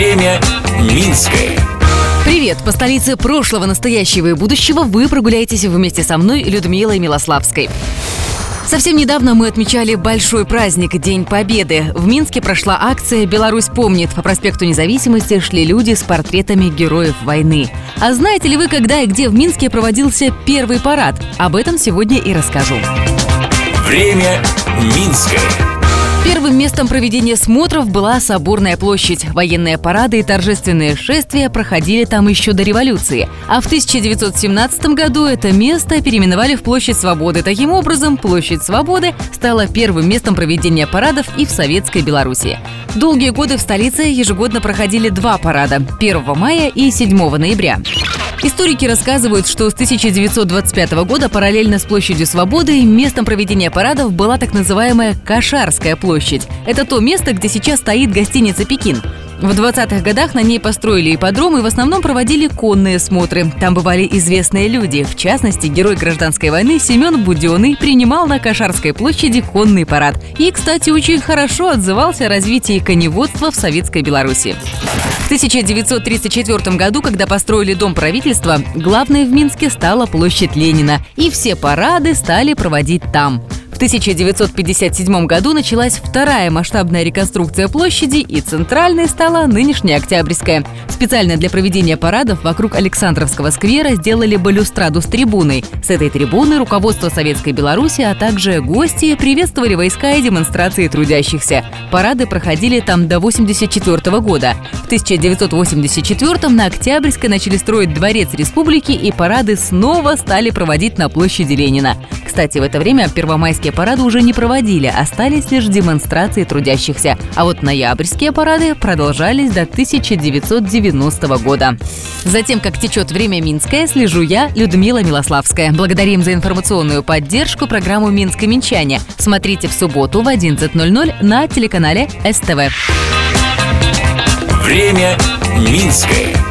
Время Минское. Привет! По столице прошлого, настоящего и будущего вы прогуляетесь вместе со мной, Людмилой Милославской. Совсем недавно мы отмечали большой праздник – День Победы. В Минске прошла акция «Беларусь помнит». По проспекту Независимости шли люди с портретами героев войны. А знаете ли вы, когда и где в Минске проводился первый парад? Об этом сегодня и расскажу. Время Минское. Первым местом проведения смотров была Соборная площадь. Военные парады и торжественные шествия проходили там еще до революции. А в 1917 году это место переименовали в Площадь Свободы. Таким образом, Площадь Свободы стала первым местом проведения парадов и в Советской Беларуси. Долгие годы в столице ежегодно проходили два парада – 1 мая и 7 ноября. Историки рассказывают, что с 1925 года параллельно с площадью Свободы местом проведения парадов была так называемая Кашарская площадь. Это то место, где сейчас стоит гостиница «Пекин». В 20-х годах на ней построили ипподром и в основном проводили конные смотры. Там бывали известные люди. В частности, герой гражданской войны Семен Буденный принимал на Кашарской площади конный парад. И, кстати, очень хорошо отзывался о развитии коневодства в Советской Беларуси. В 1934 году, когда построили Дом правительства, главной в Минске стала площадь Ленина. И все парады стали проводить там. 1957 году началась вторая масштабная реконструкция площади, и центральной стала нынешняя Октябрьская. Специально для проведения парадов вокруг Александровского сквера сделали балюстраду с трибуной. С этой трибуны руководство Советской Беларуси, а также гости приветствовали войска и демонстрации трудящихся. Парады проходили там до 1984 года. В 1984 на Октябрьской начали строить Дворец Республики, и парады снова стали проводить на площади Ленина. Кстати, в это время первомайские парады уже не проводили, остались лишь демонстрации трудящихся. А вот ноябрьские парады продолжались до 1990 года. Затем, как течет время Минское, слежу я, Людмила Милославская. Благодарим за информационную поддержку программу «Минск и Минчане». Смотрите в субботу в 11.00 на телеканале СТВ. Время Минское.